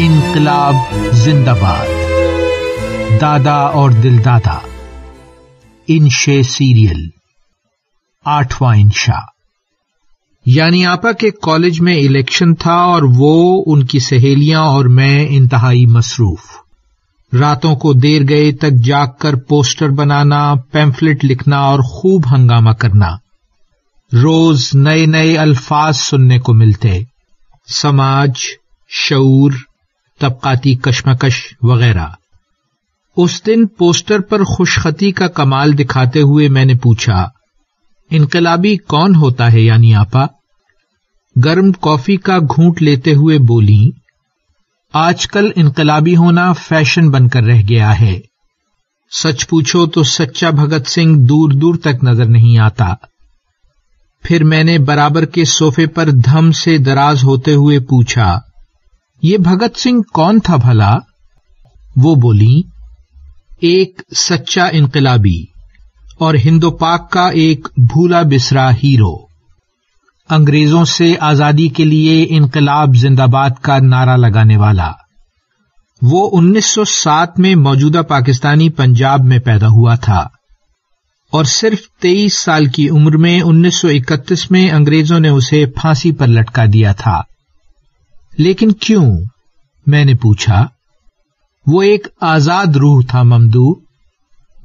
انقلاب زندہ باد۔ دادا اور دل دادا انشے سیریل۔ آٹھواں انشا یعنی آپا کے کالج میں الیکشن تھا اور وہ ان کی سہیلیاں اور میں انتہائی مصروف۔ راتوں کو دیر گئے تک جاگ کر پوسٹر بنانا پیمفلٹ لکھنا اور خوب ہنگامہ کرنا۔ روز نئے نئے الفاظ سننے کو ملتے۔ سماج، شعور طبقاتی کشمکش وغیرہ۔ اس دن پوسٹر پر خوشخطی کا کمال دکھاتے ہوئے میں نے پوچھا، انقلابی کون ہوتا ہے یعنی آپا؟ گرم کافی کا گھونٹ لیتے ہوئے بولی آج کل انقلابی ہونا فیشن بن کر رہ گیا ہے۔ سچ پوچھو تو سچا بھگت سنگھ دور دور تک نظر نہیں آتا۔ پھر میں نے برابر کے سوفے پر دھم سے دراز ہوتے ہوئے پوچھا یہ بھگت سنگھ کون تھا بھلا؟ وہ بولی، ایک سچا انقلابی اور ہندو پاک کا ایک بھولا بسرا ہیرو۔ انگریزوں سے آزادی کے لیے انقلاب زندہ باد کا نعرہ لگانے والا۔ وہ انیس سو سات میں موجودہ پاکستانی پنجاب میں پیدا ہوا تھا۔ اور صرف تیئیس سال کی عمر میں انیس سو اکتیس میں انگریزوں نے اسے پھانسی پر لٹکا دیا تھا۔ لیکن کیوں؟ میں نے پوچھا، وہ ایک آزاد روح تھا ممدو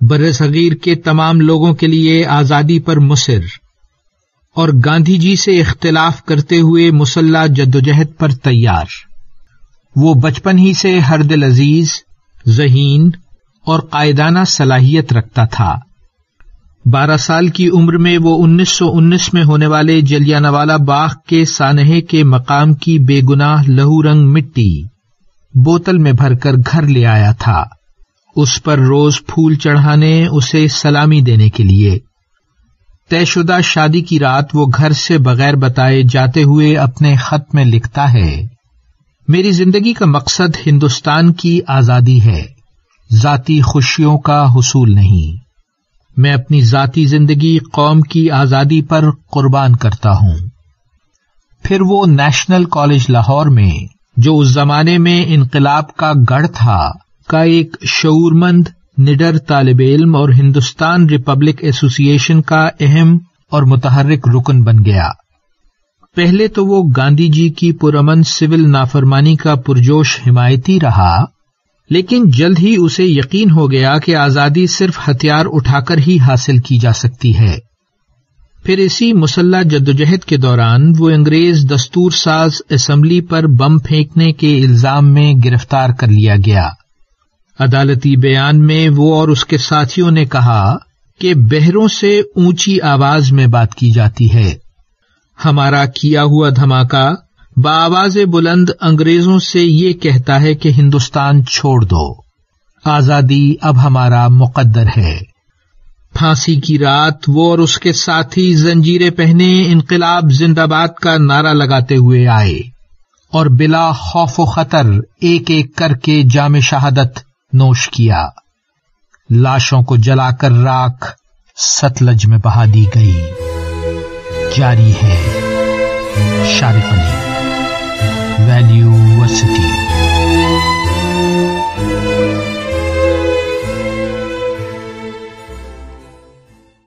بر صغیر کے تمام لوگوں کے لیے آزادی پر مصر، اور گاندھی جی سے اختلاف کرتے ہوئے مسلح جدوجہد پر تیار۔ وہ بچپن ہی سے ہر دل عزیز، ذہین اور قائدانہ صلاحیت رکھتا تھا۔ بارہ سال کی عمر میں وہ انیس سو انیس میں ہونے والے جلیانہ والا باغ کے سانحے کے مقام کی بے گناہ لہو رنگ مٹی بوتل میں بھر کر گھر لے آیا تھا۔ اس پر روز پھول چڑھانے، اسے سلامی دینے کے لیے۔ طے شدہ شادی کی رات وہ گھر سے بغیر بتائے جاتے ہوئے اپنے خط میں لکھتا ہے، میری زندگی کا مقصد ہندوستان کی آزادی ہے، ذاتی خوشیوں کا حصول نہیں۔ میں اپنی ذاتی زندگی قوم کی آزادی پر قربان کرتا ہوں۔ پھر وہ نیشنل کالج لاہور میں، جو اس زمانے میں انقلاب کا گڑھ تھا، کا ایک شعور مند نڈر طالب علم اور ہندوستان ریپبلک ایسوسی ایشن کا اہم اور متحرک رکن بن گیا۔ پہلے تو وہ گاندھی جی کی پرامن سول نافرمانی کا پرجوش حمایتی رہا۔ لیکن جلد ہی اسے یقین ہو گیا کہ آزادی صرف ہتھیار اٹھا کر ہی حاصل کی جا سکتی ہے۔ پھر اسی مسلح جدوجہد کے دوران وہ انگریز دستور ساز اسمبلی پر بم پھینکنے کے الزام میں گرفتار کر لیا گیا۔ عدالتی بیان میں وہ اور اس کے ساتھیوں نے کہا کہ بہروں سے اونچی آواز میں بات کی جاتی ہے۔ ہمارا کیا ہوا دھماکہ بآواز بلند انگریزوں سے یہ کہتا ہے کہ ہندوستان چھوڑ دو۔ آزادی اب ہمارا مقدر ہے۔ پھانسی کی رات، وہ اور اس کے ساتھی زنجیرے پہنے انقلاب زندہ باد کا نعرہ لگاتے ہوئے آئے۔ اور بلا خوف و خطر ایک ایک کر کے جام شہادت نوش کیا۔ لاشوں کو جلا کر راکھ ستلج میں بہا دی گئی۔ جاری ہے شارق علی۔ University.